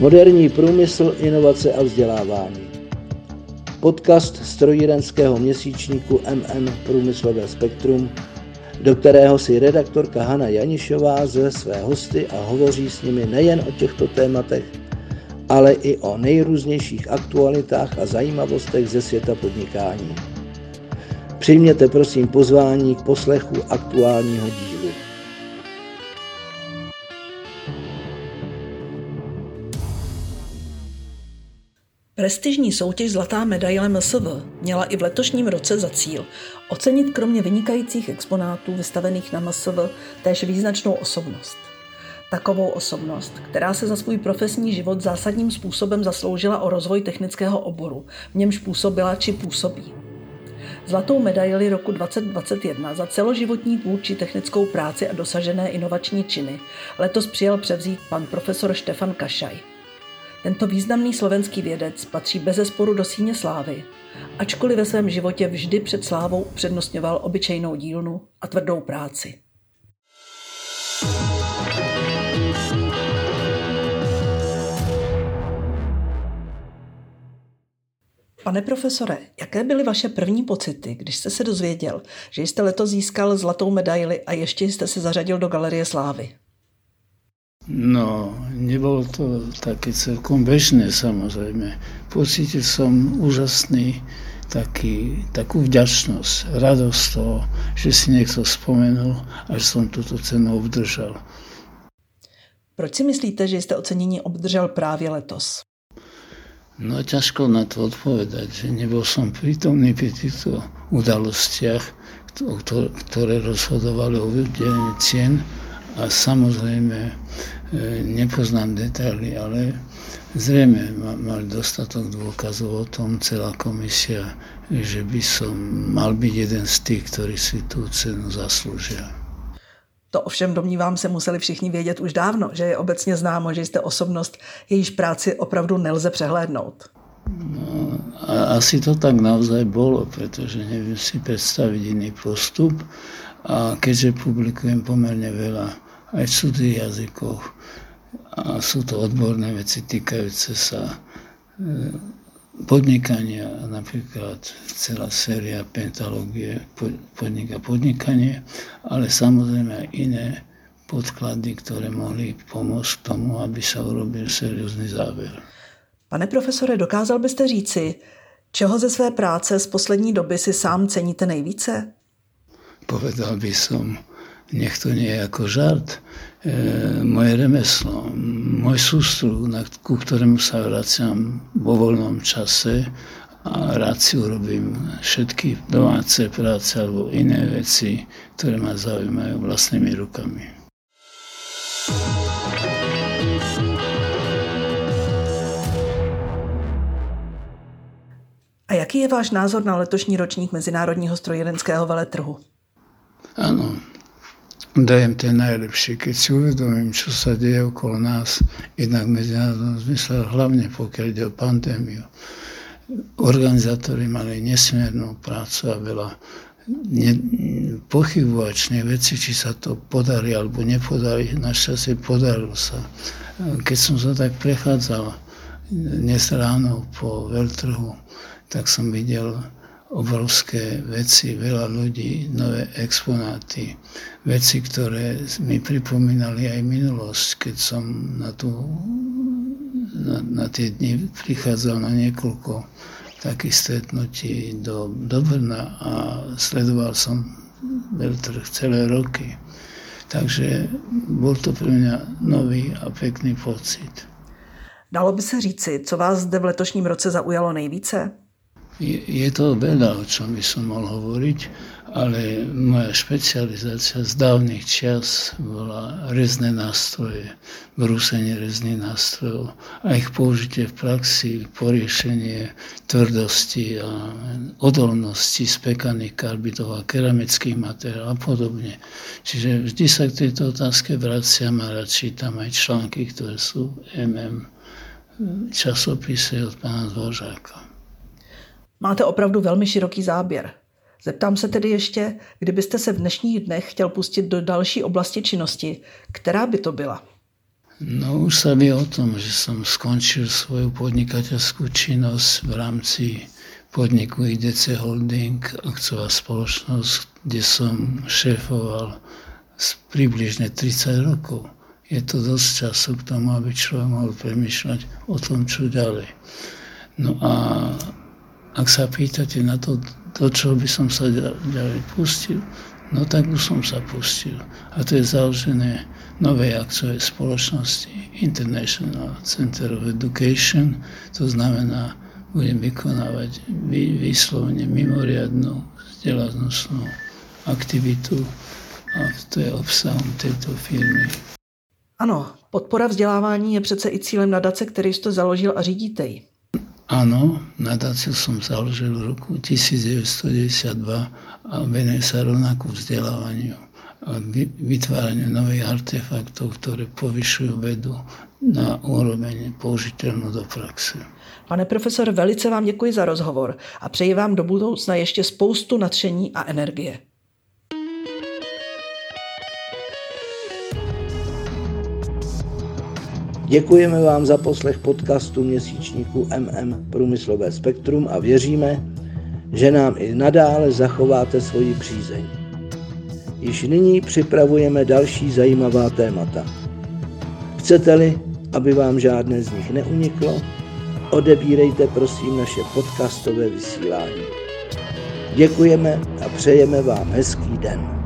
Moderní průmysl, inovace a vzdělávání. Podcast strojírenského měsíčníku MM Průmyslové spektrum, do kterého si redaktorka Hana Janišová zve své hosty a hovoří s nimi nejen o těchto tématech, ale i o nejrůznějších aktualitách a zajímavostech ze světa podnikání. Přijměte prosím pozvání k poslechu aktuálního dílu. Prestižní soutěž Zlatá medaile MSV měla i v letošním roce za cíl ocenit kromě vynikajících exponátů vystavených na MSV též význačnou osobnost. Takovou osobnost, která se za svůj profesní život zásadním způsobem zasloužila o rozvoj technického oboru, v němž působila či působí. Zlatou medaili roku 2021 za celoživotní tvůrčí technickou práci a dosažené inovační činy letos přijel převzít pan profesor Štefan Kašaj. Tento významný slovenský vědec patří bez zesporu do síně slávy, ačkoliv ve svém životě vždy před slávou upřednostňoval obyčejnou dílnu a tvrdou práci. Pane profesore, jaké byly vaše první pocity, když jste se dozvěděl, že jste letos získal zlatou medaili a ještě jste se zařadil do Galerie Slávy? No, nebolo to také celkom bežné samozrejme. Pocítil som úžasný taký, takú vďačnosť, radosť toho, že si niekto spomenul a že som túto cenu obdržal. Proč si myslíte, že jste ocenění obdržel právě letos? No ťažko na to odpovedať, že nebol som prítomný pri týchto udalostiach, ktoré rozhodovali o udelení cien a samozrejme E, nepoznám detaily, ale zrejme mali dostatok dôkazov o tom celá komisia, že by som mal byť jeden z tých, ktorí si tú cenu zaslúžia. To ovšem domnívám se museli všichni vědět už dávno, že je obecně známo, že jste osobnost, jejíž práci opravdu nelze přehlédnout. No, a asi to tak naozaj bolo, pretože neviem si predstaviť iný postup. A keďže publikujem pomerne veľa aj v cudzích jazykoch, a sú to odborné veci týkajúce sa e, podnikania, napríklad celá séria pentalógie podnik a podnikanie, ale samozrejme aj iné podklady, ktoré mohli pomôcť tomu, aby sa urobil seriózny záver. Pane profesore, dokázal byste říci, čeho ze své práce z poslední doby si sám ceníte nejvíce? Povedal by som, nech to nie je ako žart, e, moje remeslo, môj sústrud, ku ktorému sa vraciam vo voľnom čase a rád si urobím všetky domáce práce alebo iné veci, ktoré ma zaujímajú vlastnými rukami. A jaký je váš názor na letošní ročník Mezinárodního strojírenského veletrhu? Áno, dajem ten najlepší, keď si uvedomím, čo sa deje okolo nás, jednak v medzinárodnom zmysle, hlavne pokiaľ ide o pandémiu. Organizátori mali nesmiernu prácu a veľa ne, pochybovačné veci, či sa to podarí alebo nepodarí. Našťastie podarilo sa. Keď som sa tak prechádzal dnes ráno po veľtrhu, tak som videl obrovské veci, veľa ľudí, nové exponáty, veci, ktoré mi pripomínali aj minulosť, keď som na, tú, na, na tie dni prichádzal na niekoľko takých stretnutí do, do Brna a sledoval som veľtrh celé roky. Takže bol to pre mňa nový a pekný pocit. Dalo by se říci, co vás zde v letošním roce zaujalo nejvíce? Je, to veľa, o čom by som mohol hovoriť, ale moja špecializácia z dávnych čias bola rezné nástroje, brúsenie rezných nástrojov a ich použitie v praxi, poriešenie tvrdosti a odolnosti spekaných karbidov a keramických materiálov a podobne. Čiže vždy sa k tejto otázke vraciam a rád čítam aj články, ktoré sú MM časopise od pána Dvořáka. Máte opravdu velmi široký záběr. Zeptám se tedy ještě, kdybyste se v dnešních dnech chtěl pustit do další oblasti činnosti, která by to byla? No už sa vie o tom, že som skončil svoju podnikateľskú činnosť v rámci podniku IDC Holding, akciová spoločnosť, kde som šéfoval približne 30 rokov. Je to dosť času k tomu, aby človek mohol premýšľať o tom, čo ďalej. No a ak sa pýtate na to, do čoho by som sa ďalej pustil, no tak už som sa pustil. A to je založené novej akciovej spoločnosti International Center of Education. To znamená, budem vykonávať výslovne mimoriadnú vzdelanostnú aktivitu a to je obsahom této firmy. Ano, podpora vzdělávání je přece i cílem nadace, který jste založil a řídíte ji. Áno, nadáciu som založil v roku 1992 a venuje sa rovnako vzdelávaniu a vytváraniu nových artefaktov, ktoré povyšujú vedu na úroveň použiteľnú do praxe. Pane profesor, velice vám děkuji za rozhovor a přeji vám do budoucna ještě spoustu nadšení a energie. Děkujeme vám za poslech podcastu měsíčníku MM Průmyslové spektrum a věříme, že nám i nadále zachováte svoji přízeň. Již nyní připravujeme další zajímavá témata. Chcete-li, aby vám žádné z nich neuniklo, odebírejte prosím naše podcastové vysílání. Děkujeme a přejeme vám hezký den.